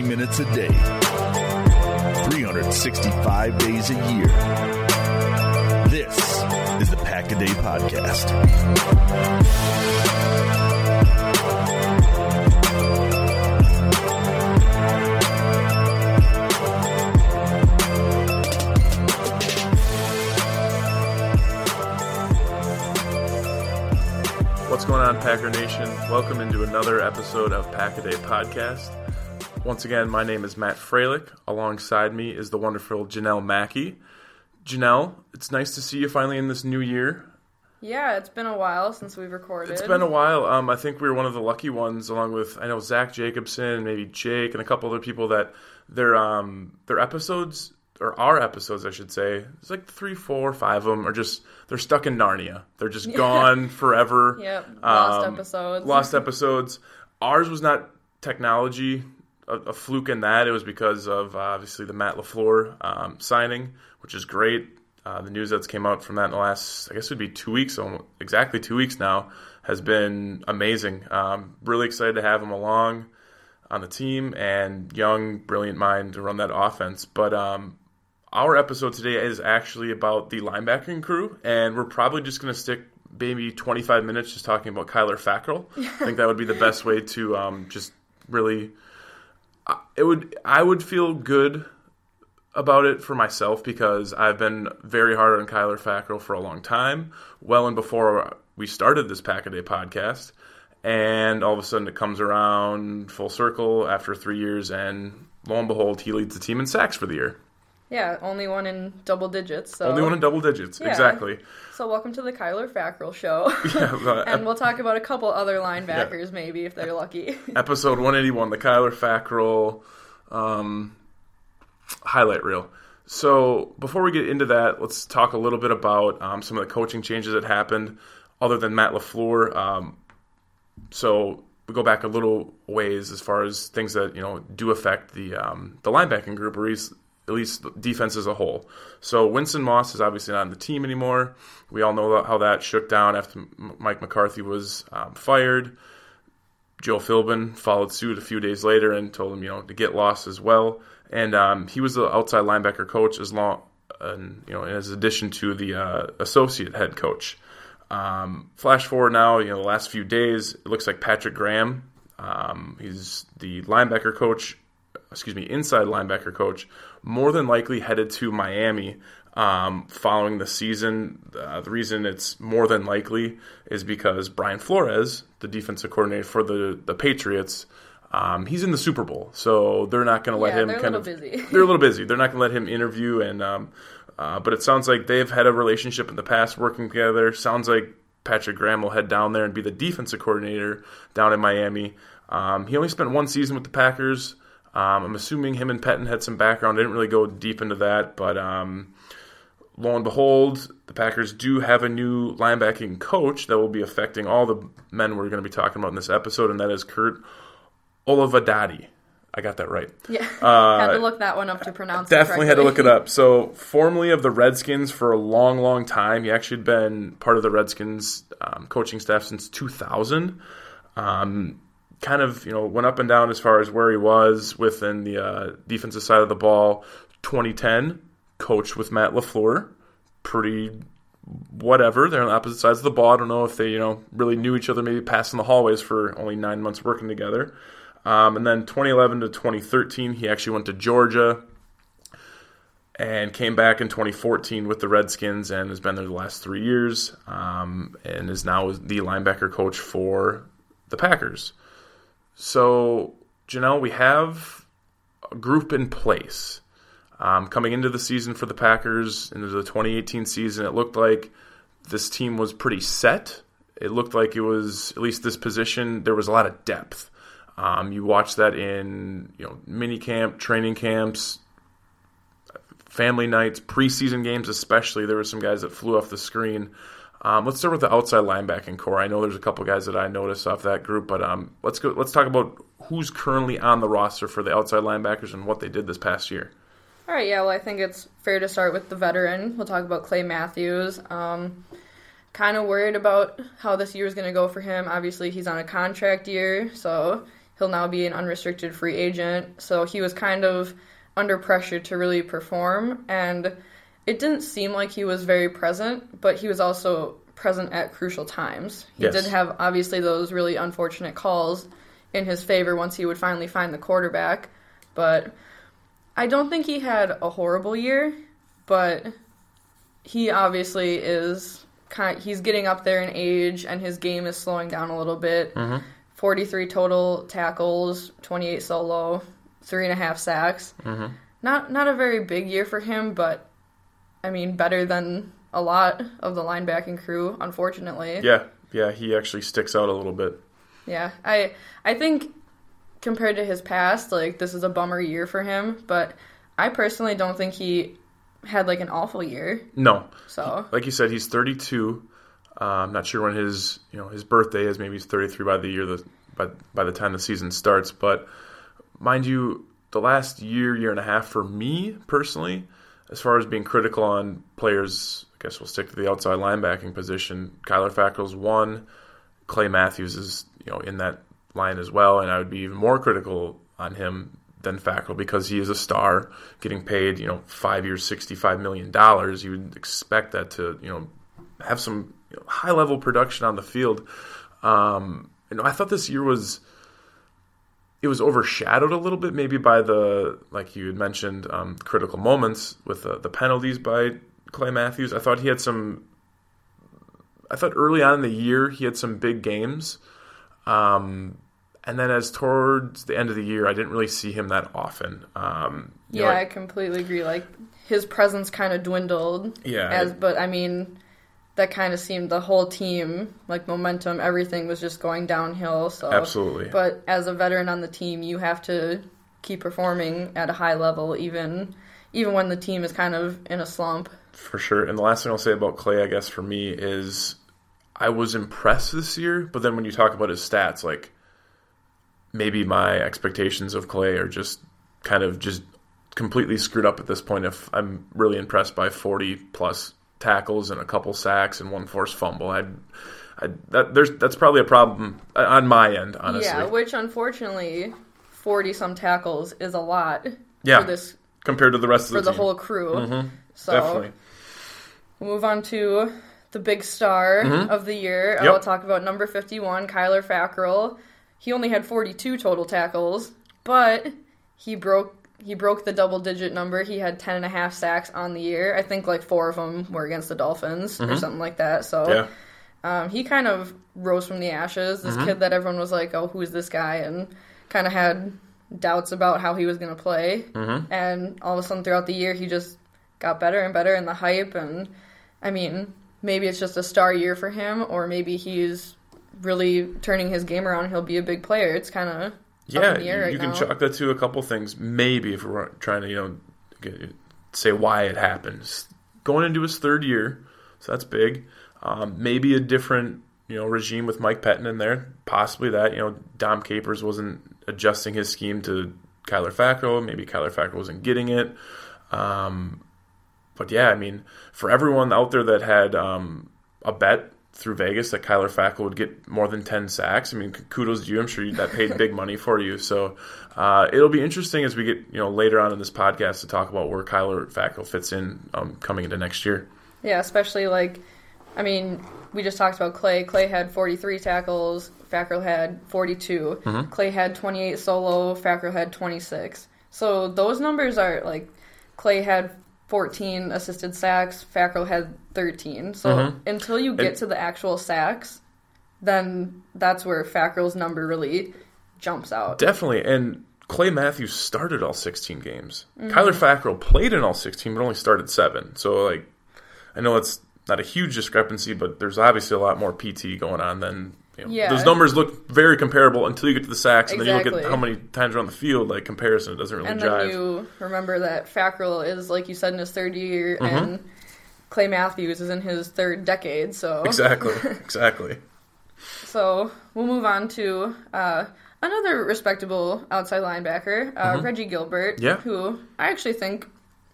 20 minutes a day, 365 days a year. This is the Pack a Day Podcast. What's going on, Packer Nation? Welcome into another episode of Pack a Day Podcast. Once again, my name is Matt Freilich. Alongside me is the wonderful Jenelle Mackey. Jenelle, it's nice to see you finally in this new year. Yeah, it's been a while since we've recorded. It's been a while. Um, I think we were one of the lucky ones, along with I know Zach Jacobson, maybe Jake, and a couple other people that their um their episodes or our episodes, I should say, it's like three, four, five of them are just they're stuck in Narnia. They're just gone forever. Yep, lost Um, episodes. Lost episodes. Ours was not technology, a, a fluke in that. It was because of uh, obviously the Matt Lafleur um, signing, which is great. Uh, the news that's came out from that in the last, I guess it would be two weeks, almost, exactly two weeks now, has been amazing. Um, really excited to have him along on the team and young, brilliant mind to run that offense. But um, our episode today is actually about the linebacking crew, and we're probably just going to stick maybe 25 minutes just talking about Kyler Fackrell. I think that would be the best way to um, just really. It would. I would feel good about it for myself because I've been very hard on Kyler Fackrell for a long time, well and before we started this Pack a Day podcast. And all of a sudden, it comes around full circle after three years, and lo and behold, he leads the team in sacks for the year. Yeah, only one in double digits. So. Only one in double digits. Yeah. Exactly. So welcome to the Kyler Fackrell show. Yeah, but and we'll talk about a couple other linebackers maybe if they're lucky. episode 181, the Kyler Fackrell um, highlight reel. So before we get into that, let's talk a little bit about um, some of the coaching changes that happened, other than Matt Lafleur. Um, so we go back a little ways as far as things that you know do affect the um, the linebacking group, or at least, at least defense as a whole. So Winston Moss is obviously not on the team anymore. We all know how that shook down after Mike McCarthy was um, fired. Joe Philbin followed suit a few days later and told him, you know, to get lost as well. And um, he was the outside linebacker coach as long, and you know, as addition to the uh, associate head coach. Um, flash forward now, you know, the last few days, it looks like Patrick Graham. Um, he's the linebacker coach, excuse me, inside linebacker coach, more than likely headed to Miami um, following the season. Uh, the reason it's more than likely is because Brian Flores, the defensive coordinator for the, the Patriots, um, he's in the Super Bowl, so they're not going to let Yeah, him they're a kind little of. busy. they're a little busy. They're not going to let him interview, and um, uh, but it sounds like they've had a relationship in the past, working together. Sounds like Patrick Graham will head down there and be the defensive coordinator down in Miami. Um, he only spent one season with the Packers. Um, I'm assuming him and Pettine had some background. I didn't really go deep into that, but um, lo and behold, the Packers do have a new linebacking coach that will be affecting all the men we're going to be talking about in this episode, and that is Kirk Olivadotti. I got that right. yeah. had to look that one up to pronounce Uh, Definitely it had to look it up. So, formerly of the Redskins for a long, long time. He actually had been part of the Redskins um, coaching staff since 2000. Um, kind of, you know, went up and down as far as where he was within the uh, defensive side of the ball. 2010, coached with Matt LaFleur. Pretty whatever. They're on opposite sides of the ball. I don't know if they, you know, really knew each other, maybe passing the hallways for only nine months working together. Um, and then 2011 to 2013, he actually went to Georgia and came back in 2014 with the Redskins and has been there the last three years um, and is now the linebacker coach for the Packers. So, Jenelle, we have a group in place. Um, coming into the season for the Packers, into the 2018 season, it looked like this team was pretty set. It looked like it was, at least this position, there was a lot of depth. Um, you watch that in you know mini camp, training camps, family nights, preseason games, especially. There were some guys that flew off the screen. Um, let's start with the outside linebacking corps. I know there's a couple guys that I noticed off that group, but um, let's go. Let's talk about who's currently on the roster for the outside linebackers and what they did this past year. All right, yeah, well, I think it's fair to start with the veteran. We'll talk about Clay Matthews. Um, kind of worried about how this year is going to go for him. Obviously, he's on a contract year, so He'll now be an unrestricted free agent. So he was kind of under pressure to really perform. And it didn't seem like he was very present, but he was also present at crucial times. He Yes. did have obviously those really unfortunate calls in his favor once he would finally find the quarterback. But I don't think he had a horrible year, but he obviously is kind of, he's getting up there in age and his game is slowing down a little bit. Mm-hmm. 43 total tackles, 28 solo, three and a half sacks. Mm-hmm. Not not a very big year for him, but I mean better than a lot of the linebacking crew, unfortunately. Yeah, yeah, he actually sticks out a little bit. Yeah, I I think compared to his past, like this is a bummer year for him, but I personally don't think he had like an awful year. No, So like you said, he's 32. Uh, I'm not sure when his you know his birthday is. Maybe he's 33 by the year the by by the time the season starts. But mind you, the last year year and a half for me personally, as far as being critical on players, I guess we'll stick to the outside linebacking position. Kyler Fackrell's one. Clay Matthews is you know in that line as well, and I would be even more critical on him than Fackrell because he is a star, getting paid you know five years, sixty five million dollars. You would expect that to you know have some you know, high level production on the field. Um, you know, I thought this year was it was overshadowed a little bit maybe by the like you had mentioned um, critical moments with the, the penalties by Clay Matthews. I thought he had some. I thought early on in the year he had some big games, um, and then as towards the end of the year, I didn't really see him that often. Um, yeah, know, I completely agree. Like his presence kind of dwindled. Yeah, As but I mean, that kind of seemed the whole team like momentum. Everything was just going downhill. So absolutely. But as a veteran on the team, you have to keep performing at a high level, even even when the team is kind of in a slump. For sure. And the last thing I'll say about Clay, I guess, for me is I was impressed this year, but then when you talk about his stats, like maybe my expectations of Clay are just kind of just completely screwed up at this point. If I'm really impressed by 40 plus tackles and a couple sacks and one forced fumble, I'd, I'd that there's that's probably a problem on my end, honestly. Yeah, which unfortunately, forty some tackles is a lot Yeah, for this compared to the rest of the for the, team. whole crew. So Definitely. We'll move on to the big star of the year. Mm-hmm. Yep. I'll talk about number 51, Kyler Fackrell. He only had 42 total tackles, but he broke he broke the double digit number. He had 10 and a half sacks on the year. I think like four of them were against the Dolphins or something like that. So Mm-hmm. Yeah. um, he kind of rose from the ashes. This kid that everyone was like, "Oh, who's this guy?" and kind of had doubts about how he was going to play. Mm-hmm. And all of a sudden, throughout the year, he just got better and better in the hype. And I mean, maybe it's just a star year for him, or maybe he's really turning his game around. He'll be a big player. It's kind of Yeah, in the air you, right you can chalk that to a couple things. Maybe if we're trying to, you know, get, say why it happens. Going into his third year, so that's big. Um, maybe a different, you know, regime with Mike Pettine in there. Possibly that. You know, Dom Capers wasn't adjusting his scheme to Kyler Fackrell. Maybe Kyler Fackrell wasn't getting it. Um, but yeah, I mean, for everyone out there that had um, a bet through Vegas that Kyler Fackrell would get more than 10 sacks, I mean, kudos to you. I'm sure you, that paid big money for you. So uh, it'll be interesting as we get you know later on in this podcast to talk about where Kyler Fackrell fits in um, coming into next year. Yeah, especially like, I mean, we just talked about Clay. Clay had 43 tackles. Fackrell had 42. Clay had 28 solo. Fackrell had 26. So those numbers are like, Clay had 14 assisted sacks. Fackrell had 13. So uh-huh. until you get And- to the actual sacks, then that's where Fackrell's number really jumps out. Definitely. And Clay Matthews started all 16 games. Mm-hmm. Kyler Fackrell played in all 16, but only started seven. So, like, I know it's not a huge discrepancy, but there's obviously a lot more PT going on than. You know, Yeah. Those numbers look very comparable until you get to the sacks, and then you look at how many times you're on the field. Like comparison, it doesn't really And jive. then you remember that Fackrell is, like you said, in his third year, Mm-hmm. and Clay Matthews is in his third decade. So Exactly, exactly. So we'll move on to uh, another respectable outside linebacker, uh, Reggie Gilbert, Mm-hmm. Yeah. who I actually think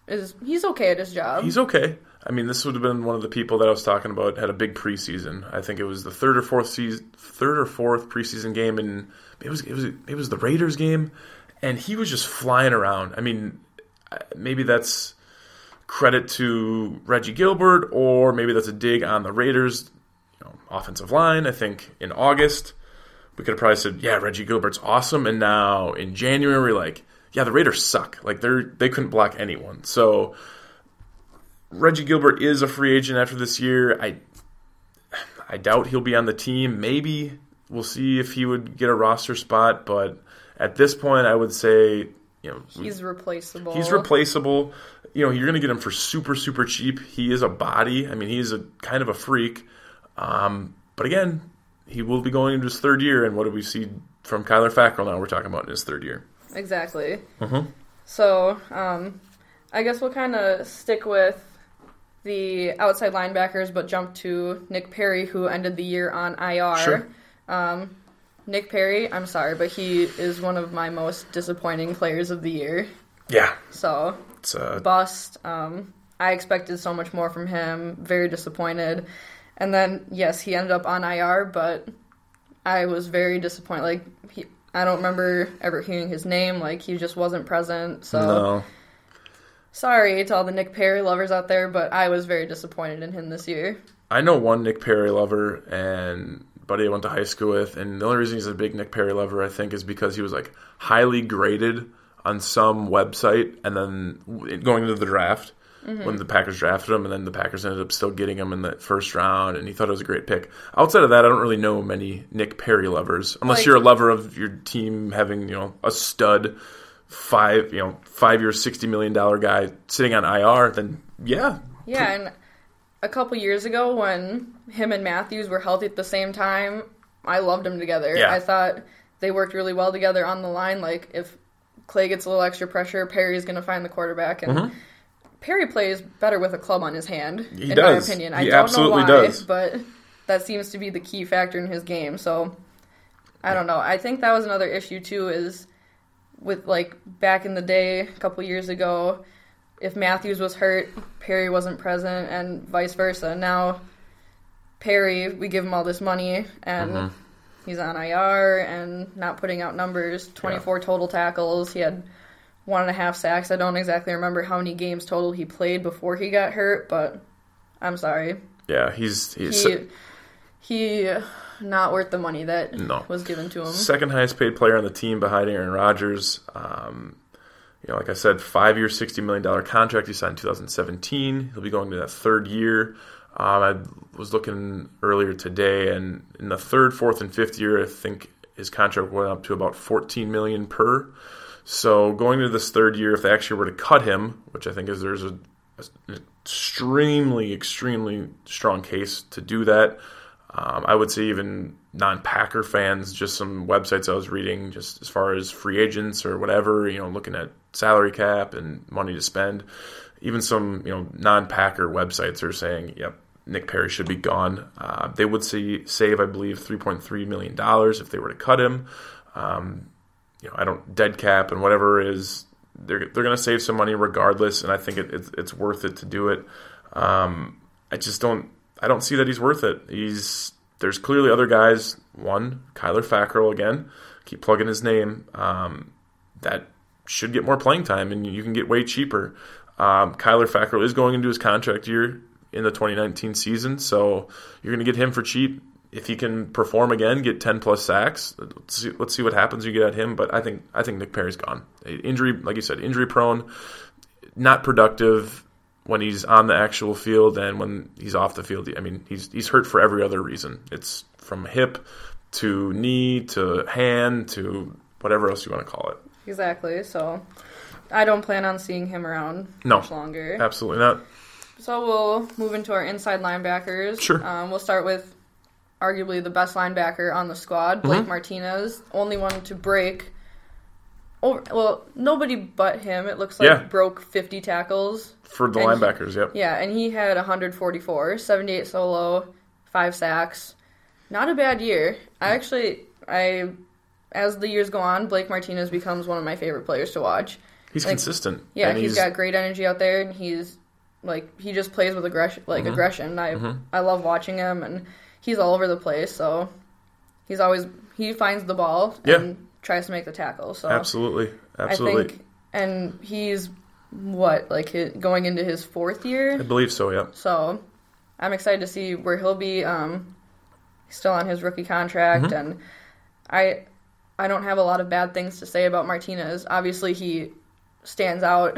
is he's okay at his job. He's okay. I mean, this would have been one of the people that I was talking about had a big preseason. I think it was the third or fourth season, third or fourth preseason game, and it was it was it was the Raiders game, and he was just flying around. I mean, maybe that's credit to Reggie Gilbert, or maybe that's a dig on the Raiders, you know, offensive line. I think in August we could have probably said, "Yeah, Reggie Gilbert's awesome," and now in January, like, yeah, the Raiders suck. Like they're they couldn't block anyone. So Reggie Gilbert is a free agent after this year. I I doubt he'll be on the team. Maybe we'll see if he would get a roster spot, but at this point, I would say you know He's replaceable. he's replaceable. You know, you're going to get him for super super cheap. He is a body. I mean, he's a kind of a freak. Um, but again, he will be going into his third year, and what do we see from Kyler Fackrell now? We're talking about in his third year. Exactly. Mhm. So, um, I guess we'll kind of stick with the outside linebackers, but jump to Nick Perry, who ended the year on IR. Sure. Um, Nick Perry, I'm sorry, but he is one of my most disappointing players of the year. Yeah, So, it's uh, bust. Um, I expected so much more from him. Very disappointed. And then, yes, he ended up on IR, but I was very disappointed. Like, he, I don't remember ever hearing his name. Like, he just wasn't present. So, no. Sorry to all the Nick Perry lovers out there, but I was very disappointed in him this year. I know one Nick Perry lover and buddy I went to high school with, and the only reason he's a big Nick Perry lover, I think, is because he was like highly graded on some website, and then going into the draft mm-hmm. when the Packers drafted him, and then the Packers ended up still getting him in the first round, and he thought it was a great pick. Outside of that, I don't really know many Nick Perry lovers, unless Like- you're a lover of your team having you know a stud five you know five year sixty million dollar guy sitting on IR. Then yeah, Yeah, and a couple years ago when him and Matthews were healthy at the same time, I loved them together. Yeah. I thought they worked really well together on the line. Like if Clay gets a little extra pressure, Perry's going to find the quarterback, and Perry plays better with a club on his hand. Mm-hmm. He in does. my opinion, I He don't absolutely know why, does. but that seems to be the key factor in his game. So I don't know. I think that was another issue too. Is with like back in the day, a couple years ago, if Matthews was hurt, Perry wasn't present, and vice versa. Now, Perry, we give him all this money, and Mm-hmm. he's on IR and not putting out numbers. Twenty-four total tackles. He had one and a half sacks. I don't exactly remember how many games total he played before he got hurt, but I'm sorry. yeah, he's he's He he not worth the money that No. was given to him. second highest paid player on the team behind Aaron Rodgers. Um, you know, like I said, five year, sixty million dollar contract he signed in 2017. He'll be going to that third year. Um, I was looking earlier today, and in the third, fourth, and fifth year, I think his contract went up to about 14 million per. So going into this third year, if they actually were to cut him, which I think is there's a, an extremely, extremely strong case to do that. Um, I would say even non-Packer fans, just some websites I was reading, just as far as free agents or whatever, you know, looking at salary cap and money to spend. Even some, you know, non-Packer websites are saying, "Yep, Nick Perry should be gone." Uh, they would see, save, I believe, three point three million dollars if they were to cut him. Um, you know, I don't dead cap and whatever is they're they're going to save some money regardless, and I think it, it's it's worth it to do it. Um, I just don't I don't see that he's worth it. He's there's clearly other guys. One, Kyler Fackrell again, keep plugging his name. Um, that should get more playing time, and you can get way cheaper. Um, Kyler Fackrell is going into his contract year in the 2019 season, so you're going to get him for cheap. If he can perform again, get 10 plus sacks, let's see, let's see what happens. You get at him, but I think I think Nick Perry's gone. Injury, like you said, injury prone, not productive when he's on the actual field and when he's off the field. I mean, he's he's hurt for every other reason. It's from hip to knee to hand to whatever else you want to call it. Exactly. So I don't plan on seeing him around No. much longer. Absolutely not. So we'll move into our inside linebackers. Sure. Um, we'll start with arguably the best linebacker on the squad, Blake Mm-hmm. Martinez, only one to break. Over, well, nobody but him. It looks like Yeah. broke 50 tackles. For the And he- linebackers, yep. Yeah, and he had 144, 78 solo, five sacks. Not a bad year. I actually, I, as the years go on, Blake Martinez becomes one of my favorite players to watch. He's like- consistent. Yeah, and he's got great energy out there, and he's like he just plays with aggression, like Mm-hmm. aggression. I I love watching him, and he's all over the place. So he's always he finds the ball Yeah. Tries to make the tackle. So Absolutely, absolutely. I think, and he's what like his, going into his fourth year. I believe so. Yeah. So I'm excited to see where he'll be. Um, still on his rookie contract, Mm-hmm. and I I don't have a lot of bad things to say about Martinez. Obviously, he stands out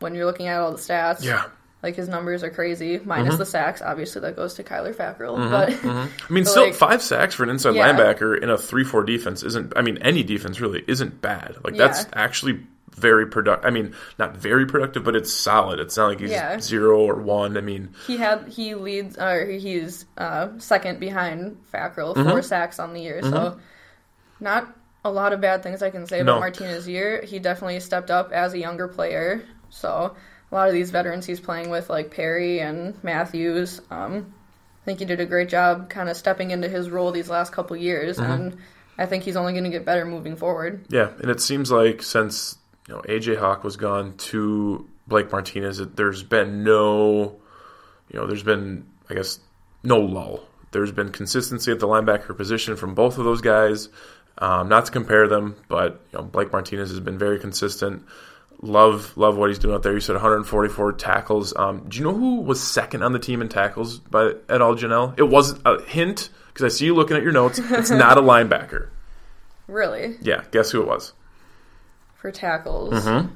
when you're looking at all the stats. Yeah. Like his numbers are crazy, minus Mm-hmm. the sacks. Obviously, that goes to Kyler Fackrell. But I mean, But, still like- five sacks for an inside Yeah. linebacker in a three-four defense isn't. I mean, any defense really isn't bad. Like that's actually very productive. I mean, not very productive, but it's solid. It's not like he's Yeah. zero or one. I mean, he had he leads or he's uh, second behind Fackrell, Mm-hmm. four sacks on the year. So not a lot of bad things I can say about No. Martinez's year. He definitely stepped up as a younger player. So a lot of these veterans he's playing with, like Perry and Matthews, um, I think he did a great job kind of stepping into his role these last couple years, Mm-hmm. and I think he's only going to get better moving forward. yeah, and it seems like since you know AJ Hawk was gone to Blake Martinez, there's been no, you know, there's been I guess no lull. There's been consistency at the linebacker position from both of those guys. Um, not to compare them, but you know, Blake Martinez has been very consistent. Love, love what he's doing out there. You said 144 tackles. Um, do you know who was second on the team in tackles by at all, Jenelle? It wasn't a hint because I see you looking at your notes. It's not a linebacker. Really, Yeah, guess who it was? for tackles. Mm-hmm.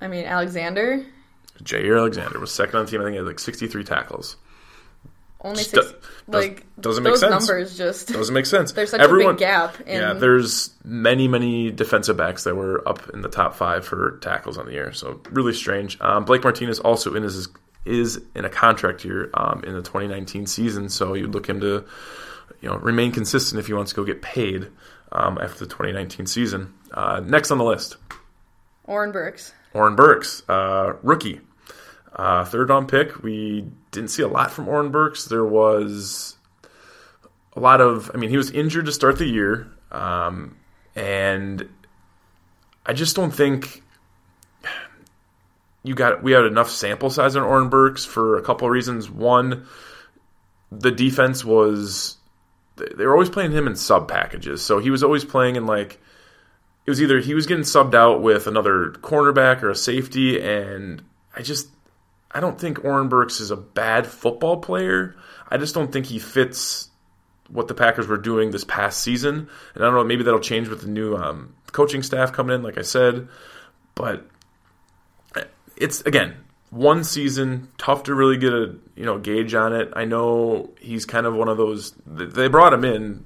I mean, Alexander Jair Alexander was second on the team. I think he had like 63 tackles. Only six. do- like doesn't make those sense. numbers just Doesn't make sense. there's such Everyone, a big gap. In, Yeah, there's many, many defensive backs that were up in the top five for tackles on the year. So really strange. Um, Blake Martinez also in his is in a contract year um, in the 2019 season, so you'd look him to you know remain consistent if he wants to go get paid um, after the 2019 season. Uh, next on the list, Oren Burks. Oren Burks, uh, rookie, uh, third round pick. We didn't see a lot from Oren Burks. There was a lot of, I mean, he was injured to start the year, um, and I just don't think you got we had enough sample size on Oren Burks for a couple of reasons. One, the defense was they they were always playing him in sub packages, so he was always playing in like it was either he was getting subbed out with another cornerback or a safety, and I just I don't think Oren Burks is a bad football player. I just don't think he fits what the Packers were doing this past season. And I don't know, maybe that'll change with the new um, coaching staff coming in, like I said. But it's again one season, tough to really get a you know gauge on it. I know he's kind of one of those. They brought him in,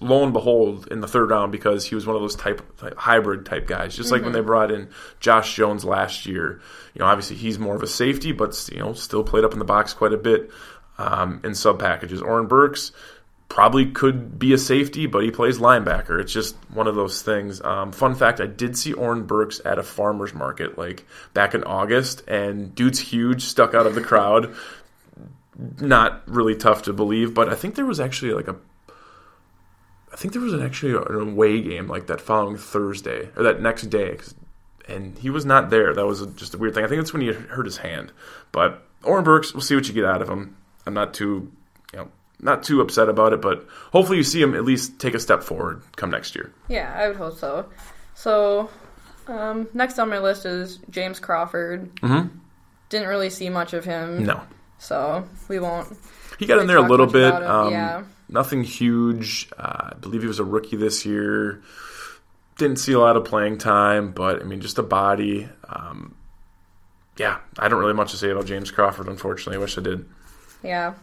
lo and behold, in the third round because he was one of those type, type hybrid type guys. Just like when they brought in Josh Jones last year. You know, obviously he's more of a safety, but you know still played up in the box quite a bit um, in sub packages. Oren Burks probably could be a safety, but he plays linebacker. It's just one of those things. Um, fun fact: I did see Oren Burks at a farmers market like back in August, and dude's huge, stuck out of the crowd. Not really tough to believe, but I think there was actually like a. I think there was an actually an away game like that following Thursday or that next day, and he was not there. That was just a weird thing. I think that's when he hurt his hand. But Oren Burks, we'll see what you get out of him. I'm not too, you know, not too upset about it, but hopefully you see him at least take a step forward come next year. Yeah, I would hope so. So, um, next on my list is James Crawford. Mhm. Didn't really see much of him, No, so we won't. he got in there a little bit. Um, yeah. Nothing huge. Uh, I believe he was a rookie this year. Didn't see a lot of playing time, but I mean, just a body. Um, yeah, I don't really much to say about James Crawford. Unfortunately, I wish I did. Yeah.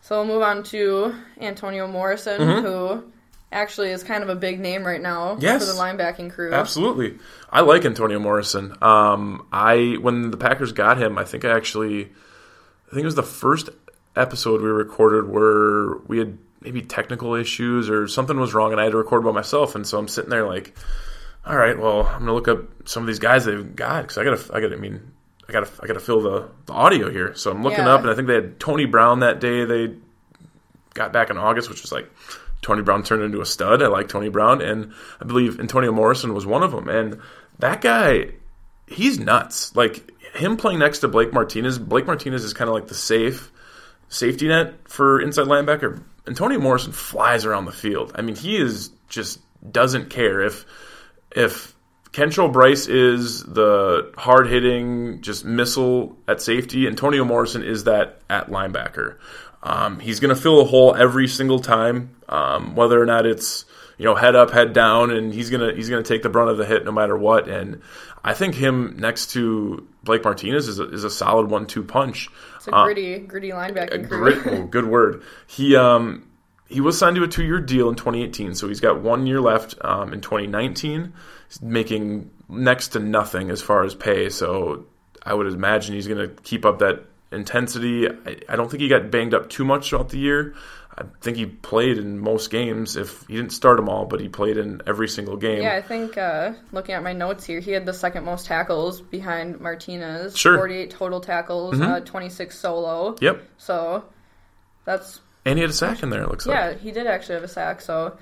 So we'll move on to Antonio Morrison, who actually is kind of a big name right now Mm-hmm. Yes. for the linebacking crew. Absolutely. I like Antonio Morrison. Um, I when the Packers got him, I think I actually, I think it was the first episode we recorded where we had maybe technical issues or something was wrong, and I had to record by myself. And so I'm sitting there like, all right, well, I'm gonna look up some of these guys they've got because I gotta, I gotta, I mean, I gotta, I gotta fill the, the audio here. So I'm looking Yeah. up, and I think they had Tony Brown that day. They got back in August, which was like Tony Brown turned into a stud. I like Tony Brown, and I believe Antonio Morrison was one of them. And that guy, he's nuts. Like him playing next to Blake Martinez. Blake Martinez is kind of like the safe safety net for inside linebacker. Antonio Morrison flies around the field. I mean, he is just doesn't care if if Kentrell Brice is the hard hitting just missile at safety. Antonio Morrison is that at linebacker. Um, he's going to fill a hole every single time, um, whether or not it's you know head up, head down, and he's gonna he's gonna take the brunt of the hit no matter what. And I think him next to Blake Martinez is a, is a solid one-two punch. It's a gritty, gritty linebacking crew. Grit, oh, good word. He um he was signed to a two-year deal in 2018, so he's got one year left um, in 2019. He's making next to nothing as far as pay, so I would imagine he's going to keep up that intensity. I, I don't think he got banged up too much throughout the year. I think he played in most games. If he didn't start them all, but he played in every single game. Yeah, I think uh, looking at my notes here, he had the second most tackles behind Martinez. Sure. 48 total tackles, uh, 26 solo. Yep. So that's And he had a sack in there. It looks yeah, like. he did actually have a sack. So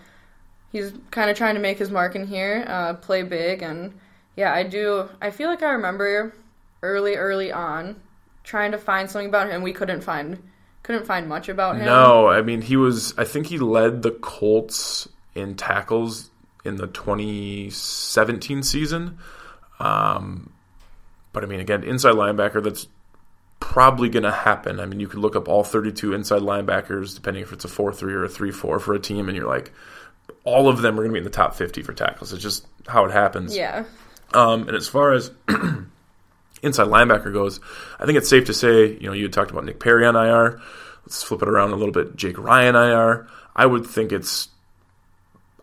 he's kind of trying to make his mark in here, uh, play big, and yeah, I do. I feel like I remember early, early on trying to find something about him. We couldn't find couldn't find much about him. No, I mean he was. I think he led the Colts in tackles in the 2017 season. Um, but I mean, again, inside linebacker. That's probably going to happen. I mean, you could look up all 32 inside linebackers, depending if it's a four-three or a three-four for a team, and you're like, all of them are going to be in the top 50 for tackles. It's just how it happens. Yeah, Um, and as far as inside linebacker goes, I think it's safe to say, you know, you had talked about Nick Perry on IR. Let's flip it around a little bit. Jake Ryan IR. I would think it's.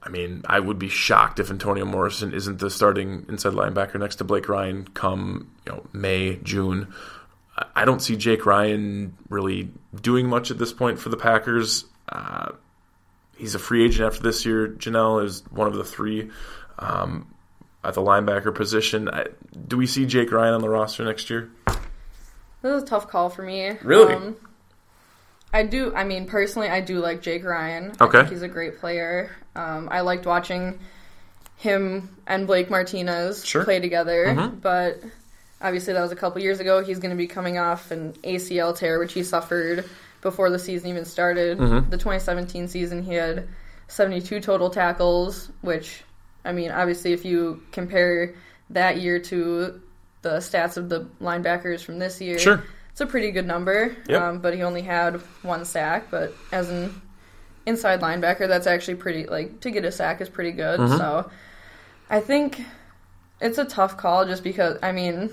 I mean, I would be shocked if Antonio Morrison isn't the starting inside linebacker next to Blake Ryan come you know May June. I- I don't see Jake Ryan really doing much at this point for the Packers. Uh, he's a free agent after this year. Jenelle is one of the three um, at the linebacker position. I, do we see Jake Ryan on the roster next year? this is a tough call for me. Really? Um, I do. I mean, personally, I do like Jake Ryan. I Okay. think he's a great player. Um, I liked watching him and Blake Martinez Sure. play together, Mhm. but obviously that was a couple years ago. He's going to be coming off an ACL tear, which he suffered before the season even started. Mhm. The 2017 season, he had 72 total tackles, which, I mean, obviously, if you compare that year to the stats of the linebackers from this year, Sure. it's a pretty good number. Yep. Um, but he only had one sack. But as an inside linebacker, that's actually pretty like to get a sack is pretty good. Mhm. So I think it's a tough call just because I mean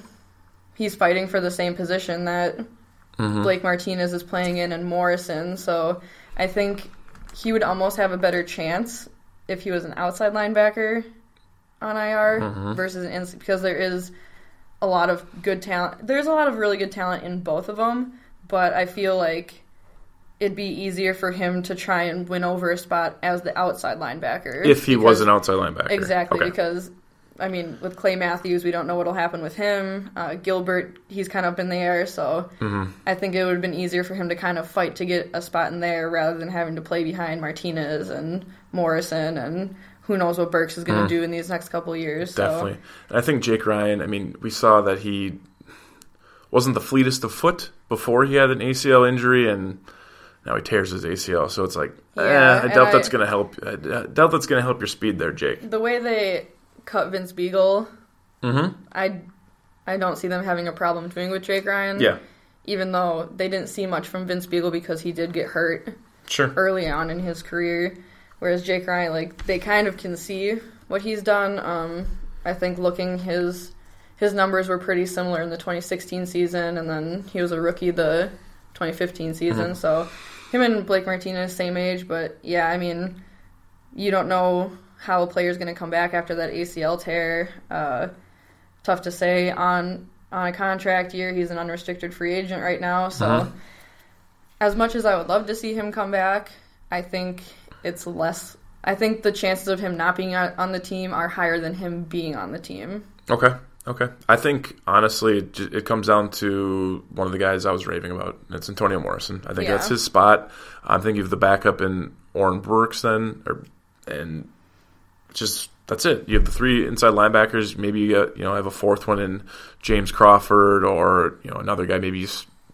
he's fighting for the same position that Mhm. Blake Martinez is playing in and Morrison. So I think he would almost have a better chance if he was an outside linebacker on IR Mhm. versus an inside because there is a lot of good talent. There's a lot of really good talent in both of them, but I feel like it'd be easier for him to try and win over a spot as the outside linebacker If he was an outside linebacker. Exactly, Okay. because I mean, with Clay Matthews, we don't know what'll happen with him. Uh, Gilbert, he's kind of up in the air, so Mhm. I think it would have been easier for him to kind of fight to get a spot in there rather than having to play behind Martinez and Morrison and who knows what Burks is going to do in these next couple of years. So. Mm. Definitely. And I think Jake Ryan, I mean, we saw that he wasn't the fleetest of foot before he had an ACL injury, and now he tears his ACL. So it's like, Yeah, eh, I doubt that's going to help. I doubt that's going to help your speed there, Jake. The way they cut Vince Biegel, Mm-hmm. I I don't see them having a problem doing with Jake Ryan. Yeah, Even though they didn't see much from Vince Biegel because he did get hurt sure. early on in his career, whereas Jake Ryan, like they kind of can see what he's done. Um, I think looking his his numbers were pretty similar in the 2016 season, and then he was a rookie the 2015 season. So him and Blake Martinez same age, but yeah, I mean, you don't know how a player's going to come back after that ACL tear. Uh, tough to say on on a contract year. He's an unrestricted free agent right now, so Uh-huh. as much as I would love to see him come back, I think it's less. I think the chances of him not being on the team are higher than him being on the team. Okay. Okay. I think honestly, it, comes down to one of the guys I was raving about. It's Antonio Morrison. I think Yeah. that's his spot. I'm thinking of the backup in Oren Burks then, or and just that's it. You have the three inside linebackers. Maybe you get, you know have a fourth one in James Crawford or you know another guy maybe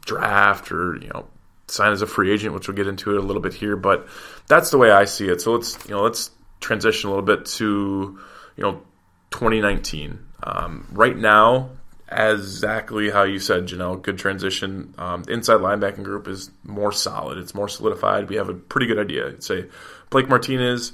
draft or you know sign as a free agent, which we'll get into it a little bit here. But that's the way I see it. So let's you know let's transition a little bit to you know 2019. Um, right now, exactly how you said, Jenelle. Good transition. Um, inside linebacking group is more solid. It's more solidified. We have a pretty good idea. I'd say Blake Martinez,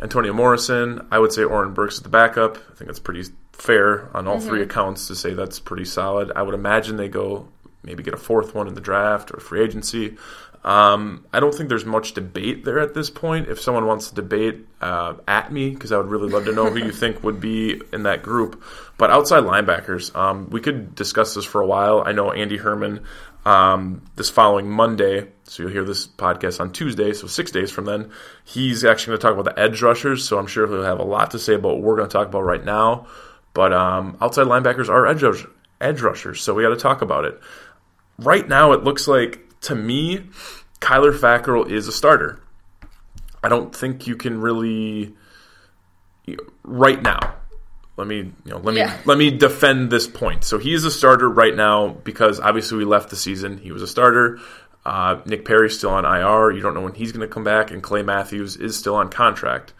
Antonio Morrison. I would say Oren Burks is the backup. I think that's pretty fair on all mm-hmm. three accounts to say that's pretty solid. I would imagine they go maybe get a fourth one in the draft or free agency. Um, I don't think there's much debate there at this point. If someone wants to debate, uh, at me because I would really love to know who you think would be in that group. But outside linebackers, um, we could discuss this for a while. I know Andy Herman um, this following Monday, so you'll hear this podcast on Tuesday, so six days from then, he's actually going to talk about the edge rushers. So I'm sure he'll have a lot to say about what we're going to talk about right now. But um, outside linebackers are edge, edge rushers, so we got to talk about it. Right now, it looks like to me, Kyler Fackrell is a starter. I don't think you can really right now. Let me you know let me yeah. let me defend this point. So he is a starter right now because obviously we left the season. He was a starter. Uh, Nick Perry's still on IR. You don't know when he's going to come back, and Clay Matthews is still on contract.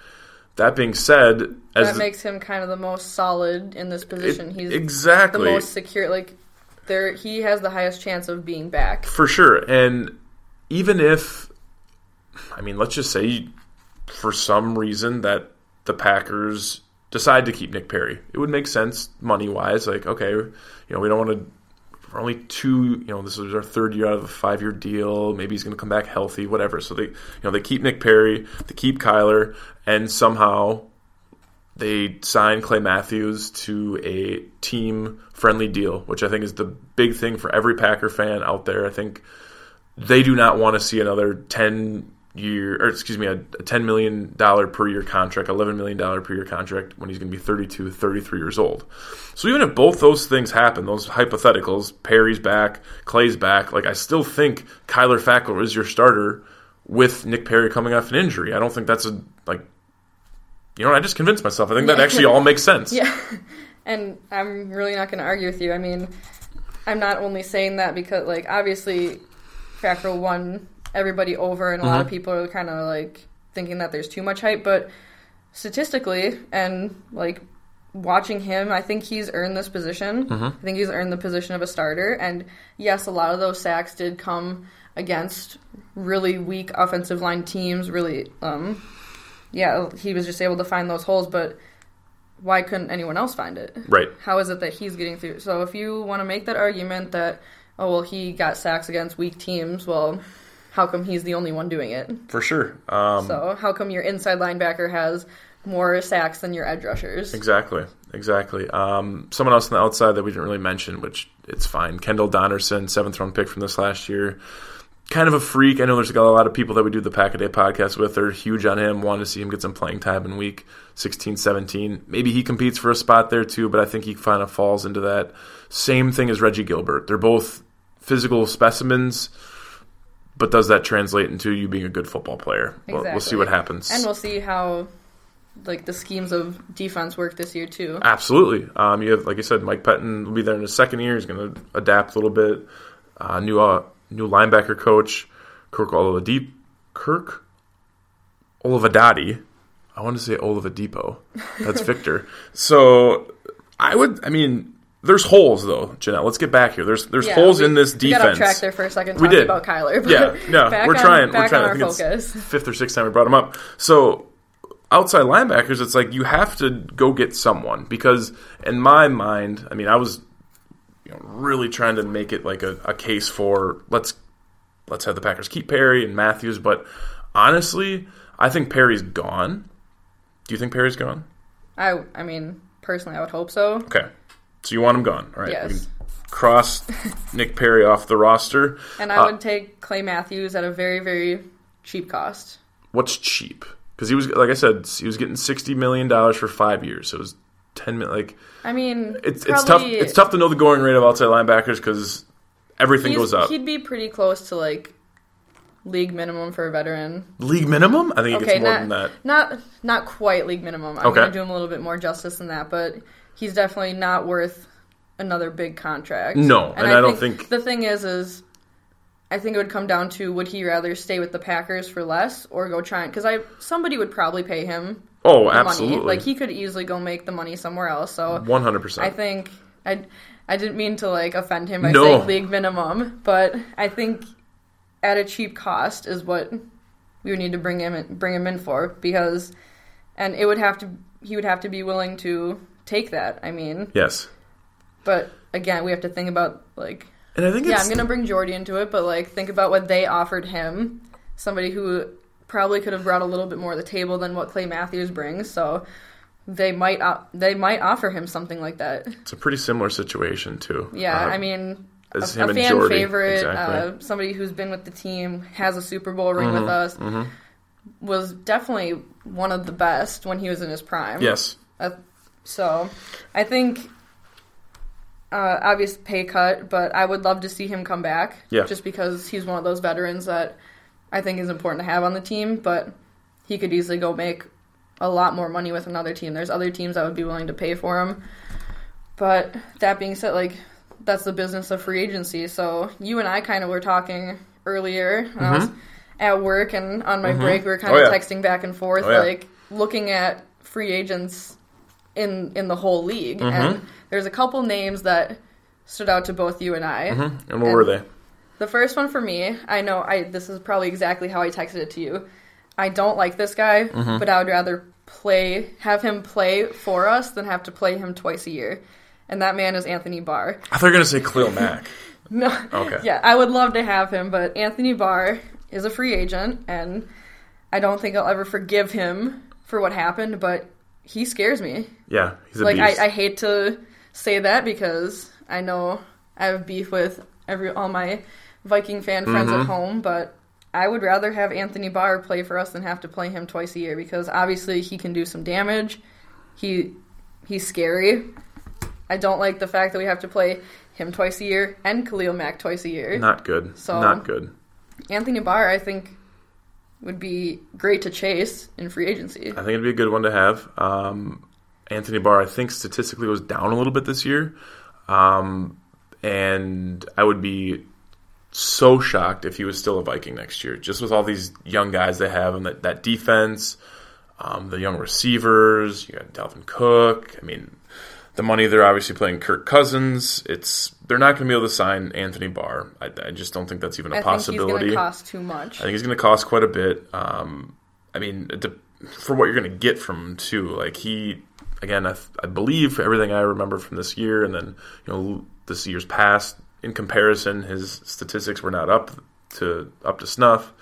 That being said, that makes him kind of the most solid in this position. It, he's exactly the most secure. Like there he has the highest chance of being back. For sure. And even if I mean, let's just say for some reason that the Packers decide to keep Nick Perry. It would make sense money wise. Like, okay, you know, we don't want to for only two, you know, this is our third year out of a five year deal. Maybe he's going to come back healthy, whatever. So they, you know, they keep Nick Perry, they keep Kyler, and somehow they signed Clay Matthews to a team friendly deal, which I think is the big thing for every Packer fan out there. I think they do not want to see another 10 year, or excuse me, a, a $10 million per year contract, $11 million per year contract when he's going to be 32, 33 years old. So even if both those things happen, those hypotheticals, Perry's back, Clay's back, like I still think Kyler Fackrell is your starter with Nick Perry coming off an injury. I don't think that's a, like, you know, I just convinced myself. I think that actually all makes sense. Yeah. And I'm really not going to argue with you. I mean, I'm not only saying that because, like, obviously, Fackrell won everybody over, and a mm-hmm. lot of mm-hmm. people are kind of like thinking that there's too much hype. But statistically, and like watching him, I think he's earned this position. Mm-hmm. I think he's earned the position of a starter. And yes, a lot of those sacks did come against really weak offensive line teams. Really, um, yeah, he was just able to find those holes, but why couldn't anyone else find it? Right. How is it that he's getting through? So if you want to make that argument that oh well he got sacks against weak teams, well how come he's the only one doing it? For sure. Um, so how come your inside linebacker has more sacks than your edge rushers? Exactly. Exactly. Um, someone else on the outside that we didn't really mention, which it's fine. Kendall Donnerson, seventh round pick from this last year kind of a freak. I know there's a lot of people that we do the Pack a Day podcast with. They're huge on him, want to see him get some playing time in week 16, 17. Maybe he competes for a spot there too, but I think he kind of falls into that same thing as Reggie Gilbert. They're both physical specimens, but does that translate into you being a good football player? Exactly. We'll, we'll see what happens. And we'll see how like the schemes of defense work this year too. Absolutely. Um, you have, like I said, Mike Pettine will be there in his second year. He's going to adapt a little bit. Uh, new uh, new linebacker coach, Kirk Oladipo. Kirk Olivadotti. I want to say Oladipo. That's Victor. So I would. I mean, there's holes though, Jenelle. Let's get back here. There's there's yeah, holes we, in this defense. We got track there for a second. We did about Kyler. yeah, yeah. We're trying. we're trying. I think focus. it's fifth or sixth time we brought him up. So outside linebackers, it's like you have to go get someone because in my mind, I mean, I was you know, really trying to make it like a, a case for let's let's have the Packers keep Perry and Matthews. But honestly, I think Perry's gone. Do you think Perry's gone? I I mean, personally, I would hope so. Okay, so you want him gone, all right? Yes. cross Nick Perry off the roster, and I uh, would take Clay Matthews at a very very cheap cost. What's cheap? Because he was like I said, he was getting sixty million dollars for five years. So it was ten minutes. Like I mean, it's it's tough. It's tough to know the going rate of outside linebackers because everything goes up. He'd be pretty close to like league minimum for a veteran. League minimum? I think Okay, gets more not than that. not not quite league minimum. I'm Okay. gonna do him a little bit more justice than that, but he's definitely not worth another big contract. No, and I don't think- the thing is is I think it would come down to would he rather stay with the Packers for less or go try because I somebody would probably pay him Oh, absolutely. money. Like he could easily go make the money somewhere else. So 100%. I think I I didn't mean to like offend him by No. saying league minimum, but I think at a cheap cost is what we would need to bring him in, bring him in for because and it would have to he would have to be willing to take that. I mean, Yes, but again, we have to think about like and I think yeah, I'm gonna bring Jordy into it, but like think about what they offered him, somebody who probably could have brought a little bit more to the table than what Clay Matthews brings. So they might op- they might offer him something like that. it's a pretty similar situation too. Yeah, Uh, I mean, a, a fan Jordy, favorite, exactly. uh, somebody who's been with the team, has a Super Bowl ring Mm-hmm, with us, was definitely one of the best when he was in his prime. yes, Uh, so, I think, uh, obvious pay cut, but I would love to see him come back. Yeah. Just because he's one of those veterans that I think is important to have on the team, but he could easily go make a lot more money with another team. There's other teams that would be willing to pay for him. But that being said, like that's the business of free agency. So you and I kind of were talking earlier when I was mm-hmm. at work and on my mm-hmm. break, we were kind Oh, of yeah. texting back and forth, Oh, yeah. like looking at free agents in in the whole league. And mm-hmm. there's a couple names that stood out to both you and I. and what were they? The first one for me, I know I this is probably exactly how I texted it to you. I don't like this guy, Mm-hmm. but I would rather play have him play for us than have to play him twice a year. And that man is Anthony Barr. I thought you were gonna say Khalil Mack. No. Okay. Yeah, I would love to have him, but Anthony Barr is a free agent and I don't think I'll ever forgive him for what happened, but he scares me. Yeah, he's a like beast. I, I hate to say that because I know I have beef with every all my Viking fan friends Mm-hmm. at home, but I would rather have Anthony Barr play for us than have to play him twice a year because obviously he can do some damage. He he's scary. I don't like the fact that we have to play him twice a year and Khalil Mack twice a year. Not good. So- Not good. Anthony Barr, I think, would be great to chase in free agency. I think it'd be a good one to have. Um, Anthony Barr, I think statistically was down a little bit this year, um, and I would be so shocked if he was still a Viking next year. Just with all these young guys they have and that, that defense, um, the young receivers, you got Dalvin Cook. I mean, the money they're obviously playing Kirk Cousins. It's they're not going to be able to sign Anthony Barr. I, I just don't think that's even a I think he's possibility. going cost too much. I think he's going to cost quite a bit. Um, I mean, de- for what you're going to get from him too. Like he, again, I, th- I believe everything I remember from this year, and then you know this year's past. In comparison, his statistics were not up to up to snuff.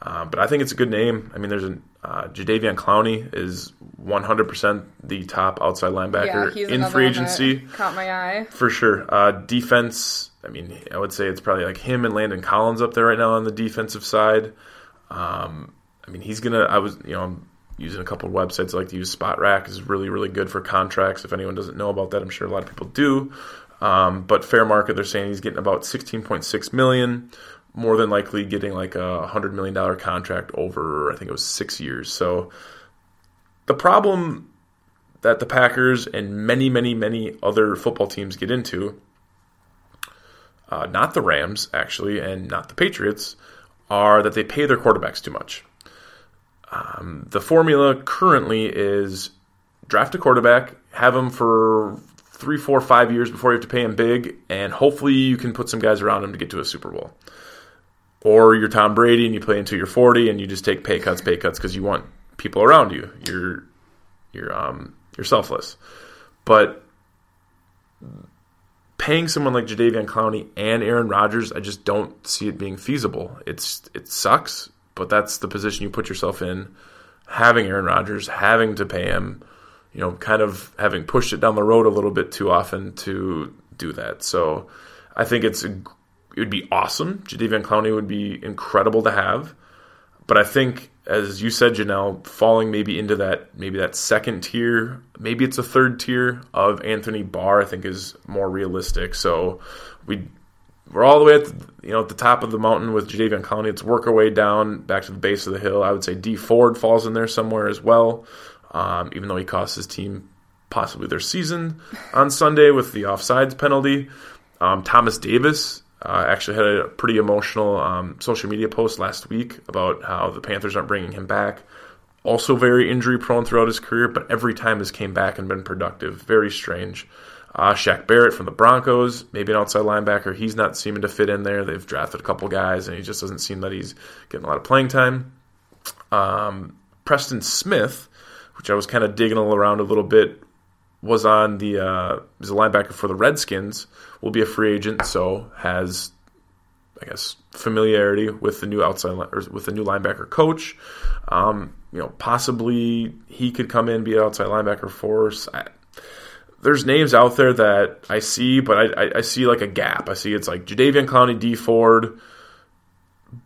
Uh, but I think it's a good name. I mean, there's a uh, Jadeveon Clowney is 100% the top outside yeah, linebacker he's in free agency. Caught my eye. For sure. Uh, defense, I mean, I would say it's probably like him and Landon Collins up there right now on the defensive side. Um, I mean, he's going to, I was, you know, I'm using a couple of websites I like to use. Spotrac is really, really good for contracts. If anyone doesn't know about that, I'm sure a lot of people do. Um, but fair market, they're saying he's getting about 16.6 million, more than likely getting like a hundred million dollar contract over, I think it was six years. So the problem that the Packers and many, many, many other football teams get into, uh, not the Rams actually, and not the Patriots, are that they pay their quarterbacks too much. Um, the formula currently is draft a quarterback, have him for three, four, five years before you have to pay him big, and hopefully you can put some guys around him to get to a Super Bowl. Or you're Tom Brady and you play until you're 40 and you just take pay cuts, pay cuts because you want people around you. You're you're um you're selfless. But paying someone like Jadeveon Clowney and Aaron Rodgers, I just don't see it being feasible. It's it sucks, but that's the position you put yourself in. Having Aaron Rodgers, having to pay him, you know, kind of having pushed it down the road a little bit too often to do that. So I think it's it would be awesome. Jadeveon Clowney would be incredible to have. But I think, as you said, Jenelle, falling maybe into that maybe that second tier, maybe it's a third tier of Anthony Barr, I think is more realistic. So we we're all the way at the, you know at the top of the mountain with Jadeveon Clowney. It's work our way down back to the base of the hill. I would say Dee Ford falls in there somewhere as well, um, even though he cost his team possibly their season on Sunday with the offsides penalty. Um, Thomas Davis uh, actually had a pretty emotional um, social media post last week about how the Panthers aren't bringing him back. Also, very injury prone throughout his career, but every time has came back and been productive. Very strange. Uh, Shaq Barrett from the Broncos, maybe an outside linebacker. He's not seeming to fit in there. They've drafted a couple guys, and he just doesn't seem that he's getting a lot of playing time. Um, Preston Smith, which I was kind of digging around a little bit, was on the uh, is a linebacker for the Redskins. Will be a free agent, so has I guess familiarity with the new outside or with the new linebacker coach. Um, you know, possibly he could come in be an outside linebacker for us. I, there's names out there that I see, but I, I, I, see like a gap. I see it's like Jadeveon Clowney, Dee Ford,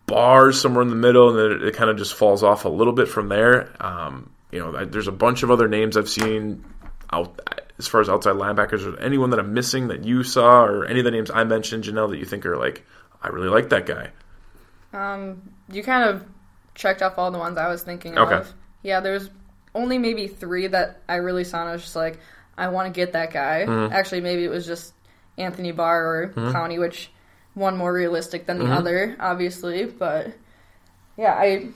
Bars somewhere in the middle, and then it, it kind of just falls off a little bit from there. Um, you know, there's a bunch of other names I've seen out as far as outside linebackers. Or anyone that I'm missing that you saw, or any of the names I mentioned, Jenelle, that you think are like, I really like that guy. Um, you kind of checked off all the ones I was thinking Okay. of. Yeah, there's only maybe three that I really saw and I was just like, I want to get that guy. Mm-hmm. Actually, maybe it was just Anthony Barr or Clowney, which one more realistic than the Mm-hmm. other, obviously. But yeah, I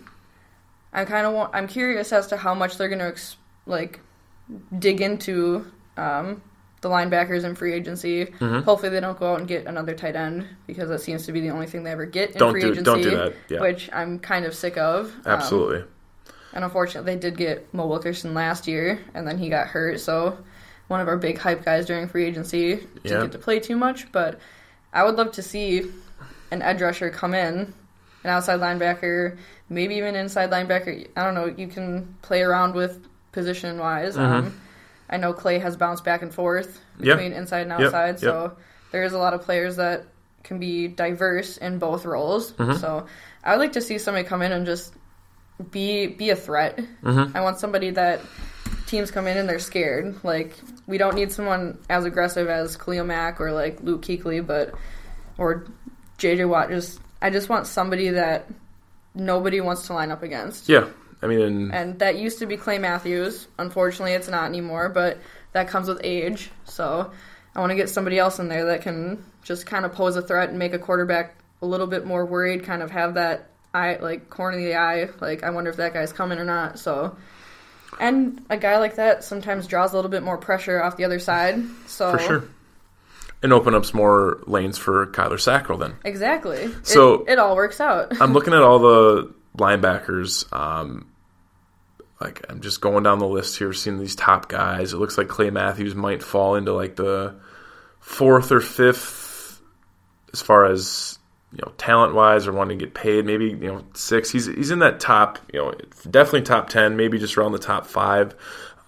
I kind of want. I'm curious as to how much they're going to ex- like dig into um, the linebackers in free agency. Mm-hmm. Hopefully, they don't go out and get another tight end because that seems to be the only thing they ever get in Don't free do- agency. don't do that, yeah. Which I'm kind of sick of. Um, Absolutely. and unfortunately, they did get Mo Wilkerson last year, and then he got hurt. So one of our big hype guys during free agency didn't Yeah. get to play too much. But I would love to see an edge rusher come in, an outside linebacker, maybe even inside linebacker. I don't know. You can play around with position wise. Um, I know Clay has bounced back and forth Mm-hmm. Between inside and outside, yep. so there is a lot of players that can be diverse in both roles. Mm-hmm. So I would like to see somebody come in and just be be a threat. Mm-hmm. I want somebody that teams come in and they're scared. Like we don't need someone as aggressive as Khalil Mack or like Luke Kuechly, but or JJ Watt. Just I just want somebody that nobody wants to line up against. Yeah. I mean, and, And that used to be Clay Matthews. Unfortunately, it's not anymore, but that comes with age. So I want to get somebody else in there that can just kind of pose a threat and make a quarterback a little bit more worried, kind of have that eye, like corner of the eye, like I wonder if that guy's coming or not. So, and a guy like that sometimes draws a little bit more pressure off the other side. So for sure. And open up some more lanes for Kyler Fackrell then. exactly. So- it, it all works out. I'm looking at all the linebackers. Um, like I'm just going down the list here, seeing these top guys. It looks like Clay Matthews might fall into like the fourth or fifth as far as you know talent wise or wanting to get paid. Maybe you know six. He's he's in that top. You know, definitely top ten. Maybe just around the top five.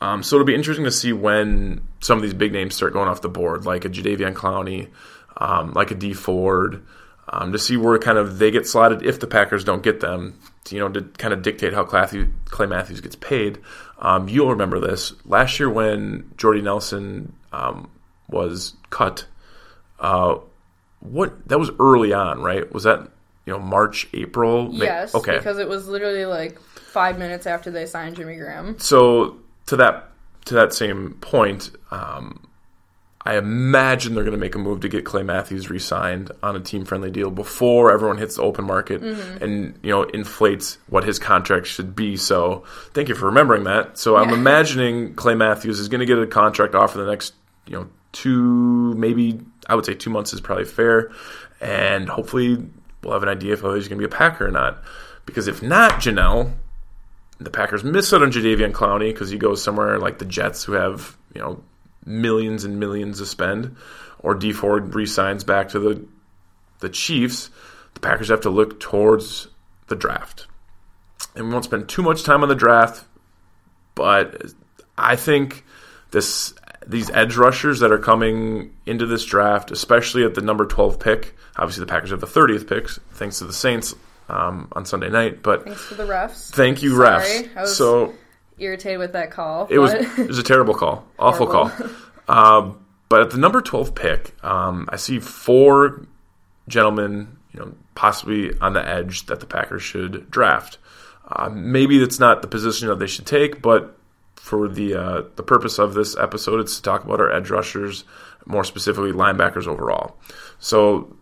Um, so it'll be interesting to see when some of these big names start going off the board, like a Jadeveon Clowney, um, like a Dee Ford, um, to see where kind of they get slotted if the Packers don't get them. You know, to kind of dictate how Clay, Matthews gets paid. Um, you'll remember this last year when Jordy Nelson um, was cut. Uh, what that was early on, right? Was that you know March, April? May- yes. Okay. Because it was literally like five minutes after they signed Jimmy Graham. so to that to that same point, um, I imagine they're going to make a move to get Clay Matthews re-signed on a team-friendly deal before everyone hits the open market and you know inflates what his contract should be. So thank you for remembering that. So I'm imagining Clay Matthews is going to get a contract offer the next you know two maybe I would say two months is probably fair, and hopefully we'll have an idea if he's going to be a Packer or not. Because if not, Jenelle, the Packers miss out on Jadeveon Clowney because he goes somewhere like the Jets, who have you know millions and millions to spend, or Dee Ford resigns back to the the Chiefs. The Packers have to look towards the draft, and we won't spend too much time on the draft. But I think this these edge rushers that are coming into this draft, especially at the number twelve pick. Obviously, the Packers have the thirtieth picks, thanks to the Saints um, on Sunday night. But Thanks for the refs. Thank you, Sorry, refs. I was so irritated with that call. it was it was a terrible call, awful Horrible. call. Um, but at the number twelve pick, um, I see four gentlemen, you know, possibly on the edge that the Packers should draft. Uh, maybe that's not the position that they should take, but for the uh, the purpose of this episode, it's to talk about our edge rushers, more specifically linebackers overall. So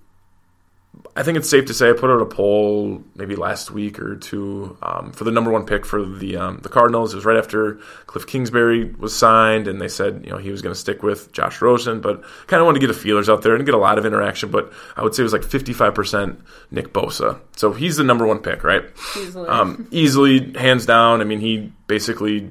I think it's safe to say I put out a poll maybe last week or two um, for the number one pick for the um, the Cardinals. It was right after Cliff Kingsbury was signed, and they said you know he was going to stick with Josh Rosen, but kind of wanted to get the feelers out there and get a lot of interaction. But I would say it was like fifty five percent Nick Bosa, so he's the number one pick, right? Easily. Um, easily, hands down. I mean, he basically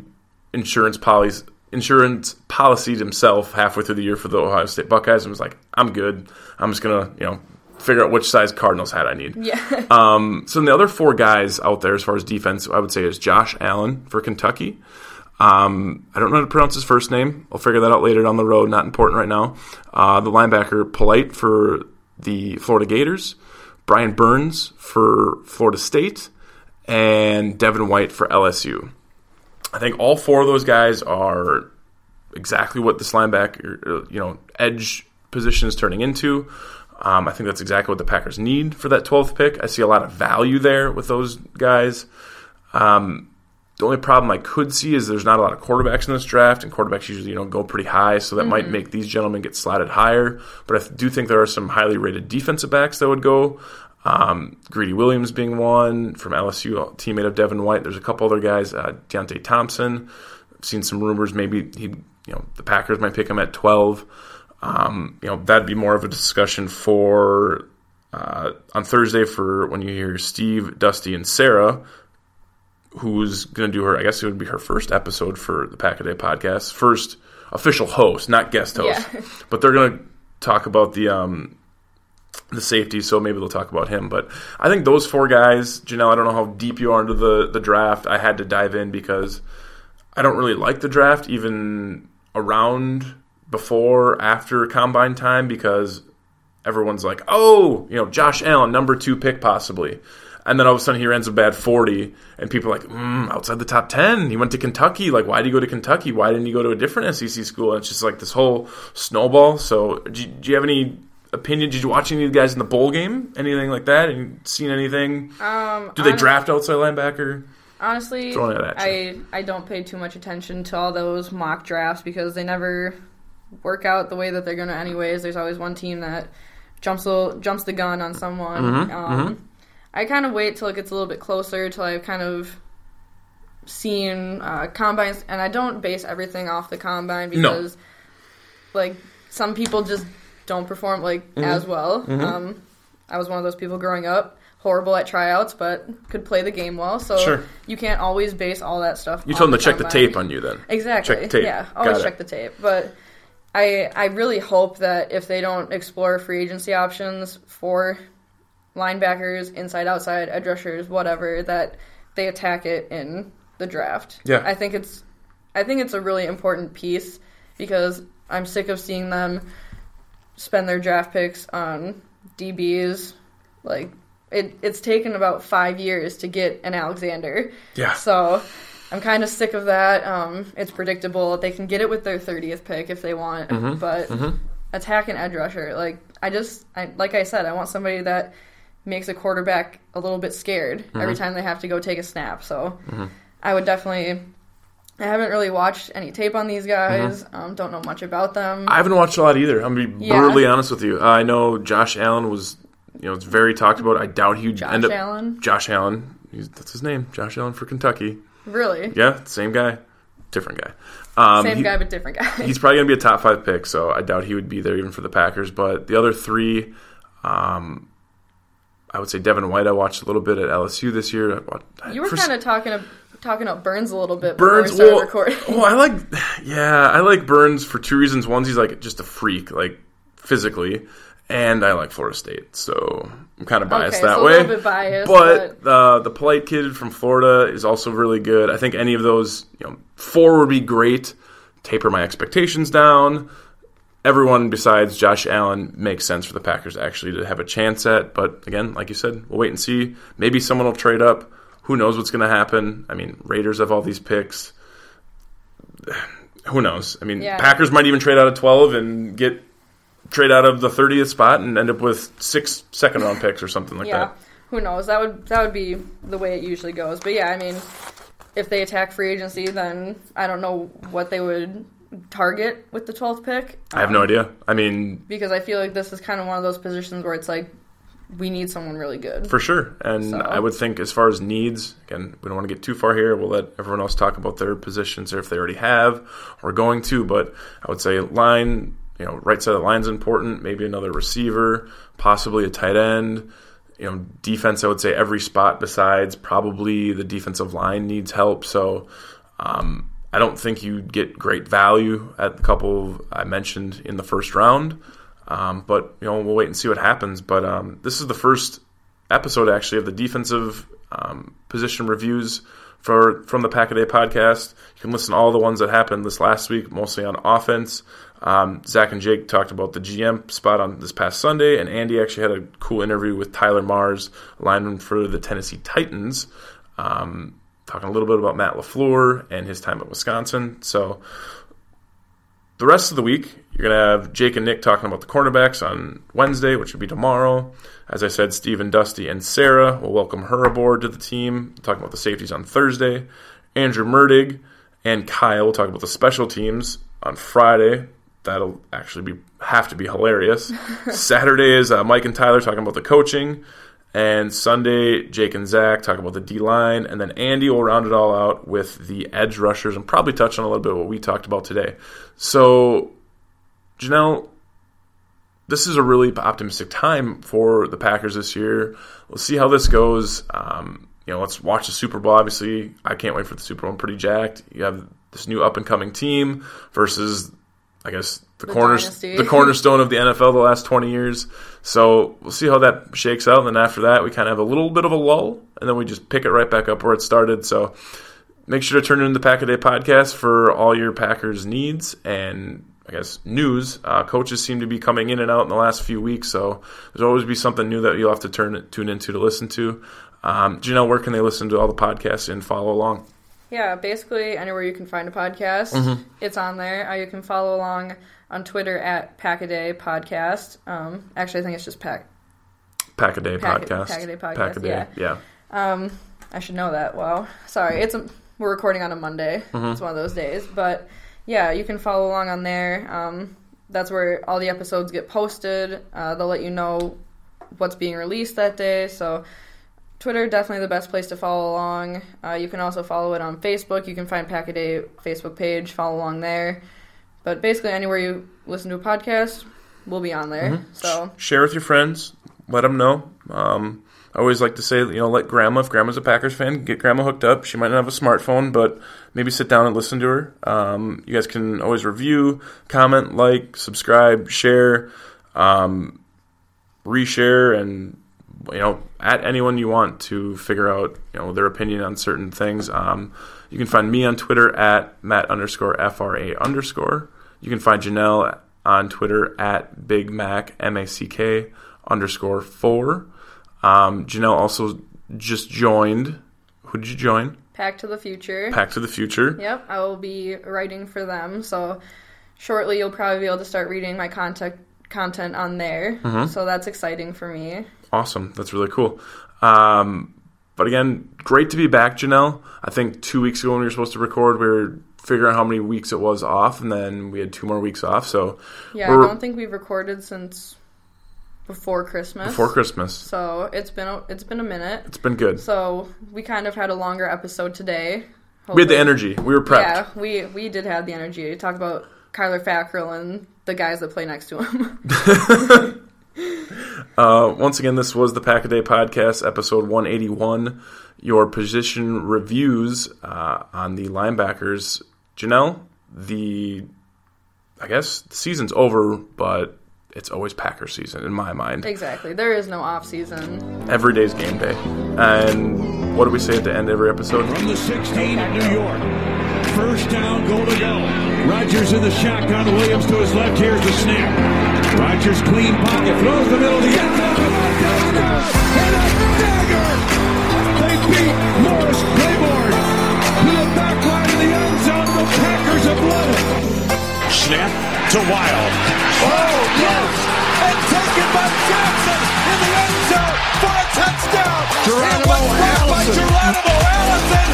insurance policies insurance policied himself halfway through the year for the Ohio State Buckeyes and was like, I'm good. I'm just gonna, you know, figure out which size Cardinals hat I need. yeah. Um, so the other four guys out there, as far as defense, I would say is Josh Allen for Kentucky. Um, I don't know how to pronounce his first name. I'll figure that out later down the road. Not important right now. Uh, the linebacker Polite for the Florida Gators, Brian Burns for Florida State, and Devin White for LSU. I think all four of those guys are exactly what this linebacker, uh, you know, edge position is turning into. Um, I think that's exactly what the Packers need for that 12th pick. I see a lot of value there with those guys. Um, the only problem I could see is there's not a lot of quarterbacks in this draft, and quarterbacks usually you know go pretty high, so that might make these gentlemen get slotted higher. But I do think there are some highly rated defensive backs that would go. Um, Greedy Williams being one from LSU, a teammate of Devin White. There's a couple other guys, uh, Deionte Thompson. I've seen some rumors maybe he, you know, the Packers might pick him at 12. Um, you know, that'd be more of a discussion for uh, on Thursday for when you hear Steve, Dusty, and Sarah, who's going to do her. I guess it would be her first episode for the Pack a Day podcast, first official host, not guest host. Yeah. But they're going to talk about the um, the safety, so maybe they'll talk about him. But I think those four guys, Jenelle. I don't know how deep you are into the the draft. I had to dive in because I don't really like the draft, even around before after combine time, because everyone's like, oh, you know, Josh Allen, number two pick possibly. And then all of a sudden he runs a bad 40, and people are like, mm, outside the top 10. He went to Kentucky. Like, why did he go to Kentucky? Why didn't he go to a different SEC school? And it's just like this whole snowball. So, do you, do you have any opinion? Did you watch any of the guys in the bowl game? Anything like that? And seen anything? Um, Do they honest- draft outside linebacker? Honestly, Throwing it at I I don't pay too much attention to all those mock drafts because they never work out the way that they're gonna. Anyways, there's always one team that jumps the jumps the gun on someone. Mm-hmm, um, I kind of wait till it gets a little bit closer till I've kind of seen uh, combines, and I don't base everything off the combine No. because like some people just don't perform like Mm-hmm. as well. Um, I was one of those people growing up. Horrible at tryouts, but could play the game well. So Sure. you can't always base all that stuff. You told them to check the tape on you then. Exactly. Check the tape. Yeah, always Got it. check the tape. But I I really hope that if they don't explore free agency options for linebackers, inside, outside, edge rushers, whatever, that they attack it in the draft. Yeah. I think it's I think it's a really important piece because I'm sick of seeing them spend their draft picks on DBs. Like it, it's taken about five years to get an Alexander. Yeah. So I'm kind of sick of that. Um, it's predictable. They can get it with their 30th pick if they want, Mm-hmm. but attack an edge rusher. Like I just, I, like I said, I want somebody that makes a quarterback a little bit scared Mm-hmm. every time they have to go take a snap. So I would definitely. I haven't really watched any tape on these guys. Mm-hmm. Um, don't know much about them. I haven't watched a lot either. I'm gonna be Yeah. brutally honest with you. Uh, I know Josh Allen was, you know, it's very talked about. I doubt he'd Josh end up. Allen, Josh Allen, he's, that's his name. Josh Allen for Kentucky. Really, Yeah, same guy, different guy. Um, same he- guy but different guy. He's probably gonna be a top five pick, so I doubt he would be there even for the Packers. But the other three, um, I would say Devin White. I watched a little bit at LSU this year. Watched- you were kind of talking of, talking up Burns a little bit Burns. before we Well, recording. well, I like, yeah, I like Burns for two reasons. One's he's like just a freak, like physically, and I like Florida State, so I'm kind of biased Okay, that so a way. little bit biased, but uh, the Polite kid from Florida is also really good. I think any of those, you know, four would be great. Taper my expectations down. Everyone besides Josh Allen makes sense for the Packers actually to have a chance at. But again, like you said, we'll wait and see. Maybe someone will trade up. Who knows what's going to happen? I mean, Raiders have all these picks. Who knows? I mean, Yeah. Packers might even trade out of 12 and get trade out of the 30th spot and end up with six second round picks or something like that. yeah. that. Who knows? That would that would be the way it usually goes. But yeah, I mean, if they attack free agency, then I don't know what they would target with the 12th pick. I have no um, idea. I mean, because I feel like this is kind of one of those positions where it's like we need someone really good. For sure. And So- I would think as far as needs, again, we don't want to get too far here. We'll let everyone else talk about their positions or if they already have or going to. But I would say line, you know, right side of the line's important, maybe another receiver, possibly a tight end. You know, defense, I would say every spot besides probably the defensive line needs help. So um, I don't think you get great value at the couple I mentioned in the first round. Um, but you know, we'll wait and see what happens. But um, this is the first episode actually of the defensive um, position reviews for from the Pack a Day podcast. You can listen to all the ones that happened this last week, mostly on offense. Um, Zach and Jake talked about the GM spot on this past Sunday, and Andy actually had a cool interview with Tyler Marz, lineman for the Tennessee Titans, um, talking a little bit about Matt LaFleur and his time at Wisconsin. So the rest of the week, you're going to have Jake and Nick talking about the cornerbacks on Wednesday, which would be tomorrow. As I said, Steve and Dusty and Sarah will welcome her aboard to the team, talking about the safeties on Thursday. Andrew Murdig and Kyle will talk about the special teams on Friday. That'll actually be have to be hilarious. Saturday is uh, Mike and Tyler talking about the coaching. And Sunday, Jake and Zach talk about the D line, and then Andy will round it all out with the edge rushers and probably touch on a little bit what we talked about today. So, Jenelle, this is a really optimistic time for the Packers this year. We'll see how this goes. Um, you know, let's watch the Super Bowl. Obviously, I can't wait for the Super Bowl. I'm pretty jacked. You have this new up and coming team versus, I guess, the, The corners, dynasty. the cornerstone of the NFL the last 20 years. So we'll see how that shakes out. And then after that, we kind of have a little bit of a lull, and then we just pick it right back up where it started. So make sure to turn in the Pack a Day podcast for all your Packers needs and I guess news. Uh, coaches seem to be coming in and out in the last few weeks, so there's always be something new that you'll have to turn tune into to listen to. Um, Jenelle, where can they listen to all the podcasts and follow along? Yeah, basically anywhere you can find a podcast, Mm-hmm. it's on there. Uh, you can follow along on Twitter at Packaday Podcast. Um, actually, I think it's just Pack. Pack a Day Pack- podcast. Pack a Day podcast, Pack a Day, yeah. yeah. Um, I should know that. Wow, sorry. It's a, we're recording on a Monday. Mm-hmm. It's one of those days, but yeah, you can follow along on there. Um, that's where all the episodes get posted. Uh, they'll let you know what's being released that day. So Twitter definitely the best place to follow along. Uh, you can also follow it on Facebook. You can find Pack a Day Facebook page. Follow along there. But basically, anywhere you listen to a podcast, we'll be on there. So Share with your friends. Let them know. Um, I always like to say, you know, let grandma, if grandma's a Packers fan, get grandma hooked up. She might not have a smartphone, but maybe sit down and listen to her. Um, you guys can always review, comment, like, subscribe, share, um, reshare, and you know, at anyone you want to figure out, you know, their opinion on certain things. Um, you can find me on Twitter at Matt underscore FRA underscore. You can find Jenelle on Twitter at Big Mac M A C K underscore four. Um, Jenelle also just joined. Who did you join? Pack to the Future. Pack to the Future. Yep, I will be writing for them. So shortly, you'll probably be able to start reading my content content on there. So that's exciting for me. Awesome. That's really cool. Um, but again, great to be back, Jenelle. I think two weeks ago when we were supposed to record, we were figuring out how many weeks it was off, and then we had two more weeks off. So Yeah, I don't think we've recorded since before Christmas. before Christmas, So it's been a, it's been a minute. it's been good. So we kind of had a longer episode today. We had the energy. We were prepped. Yeah, we we did have the energy to talk about Kyler Fackrell and the guys that play next to him. Uh, once again, this was the Pack a Day podcast, episode 181. Your position reviews uh, on the linebackers. Jenelle, the I guess the season's over, but it's always Packer season in my mind. exactly. There is no off season. Every day's game day. And what do we say at the end of every episode? From the 16 of New York. First down, goal to go. Rodgers in the shotgun. Williams to his left. Here's the snap. Rodgers clean pocket. Throws the middle of the end zone. Touchdown! And a dagger! They beat Morris Claiborne to the back line of the end zone. The Packers have won it. Snap. to Wild. Oh, yes! And taken by Jackson in the end zone for a touchdown. Geronimo by Geronimo Allison.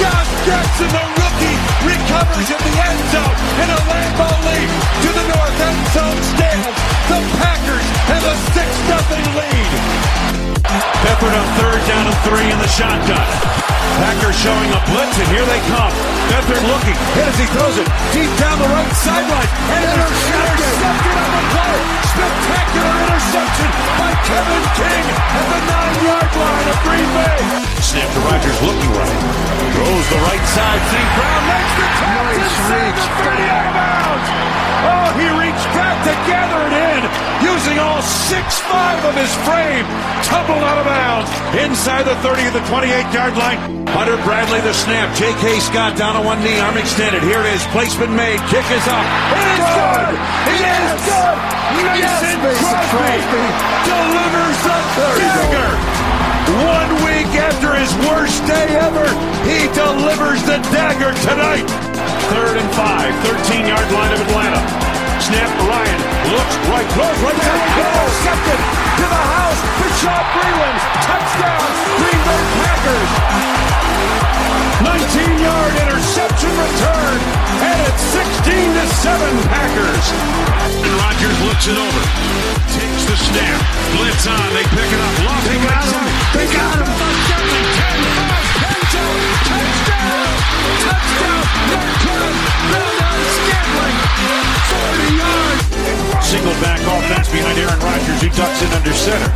Josh Jackson, the rookie, recovers in the end zone in a Lambeau leap to the north end zone stands. The Packers have a 6-0 lead. Peppered on third down and three in the shotgun. Packers showing a blitz, and here they come. Beathard looking, hit as he throws it deep down the right sideline. And intercepted. intercepted on the play. Spectacular interception by Kevin King at the nine-yard line of Green Bay. Snap to Rodgers looking right. Throws the right side. St. Brown makes the catch nice inside the 30 out of bounds. Oh, he reached back to gather it in using all 6-5 of his frame. Tumbled out of bounds inside the 30 of the 28-yard line. Hunter Bradley the snap. J.K. Scott down on one knee, arm extended. Here it is. Placement made. Kick is up. It is good. It yes. is good. Mason yes, Crosby, Crosby delivers the dagger. One week after his worst day ever, he delivers the dagger tonight. Third and five, 13 yard line of Atlanta. Snap Ryan looks right, throws right down. Intercepted to the house. Bashaud Breeland. Touchdown. Green Bay Packers. 19 yard interception return. And it's 16 to 7 Packers. And Rodgers looks it over. Takes the snap. Blitz on. They pick it up. Lofty they got him. They got him. 10 5 Touchdown. Touchdown. North Scantling. 40 yards. Single back offense behind Aaron Rodgers, who ducks in under center.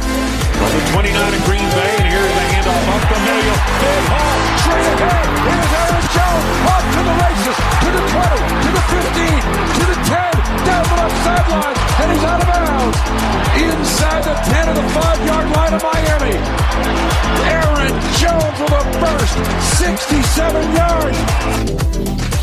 From the 29 of Green Bay, and here's the handoff up the middle. Big Hall, straight ahead. Here's Jones, off to the races, to the 20, to the 15, to the 10, down the left sideline, and he's out of bounds. Inside the 10 of the 5-yard line of Miami. Aaron Jones with a burst, 67 yards.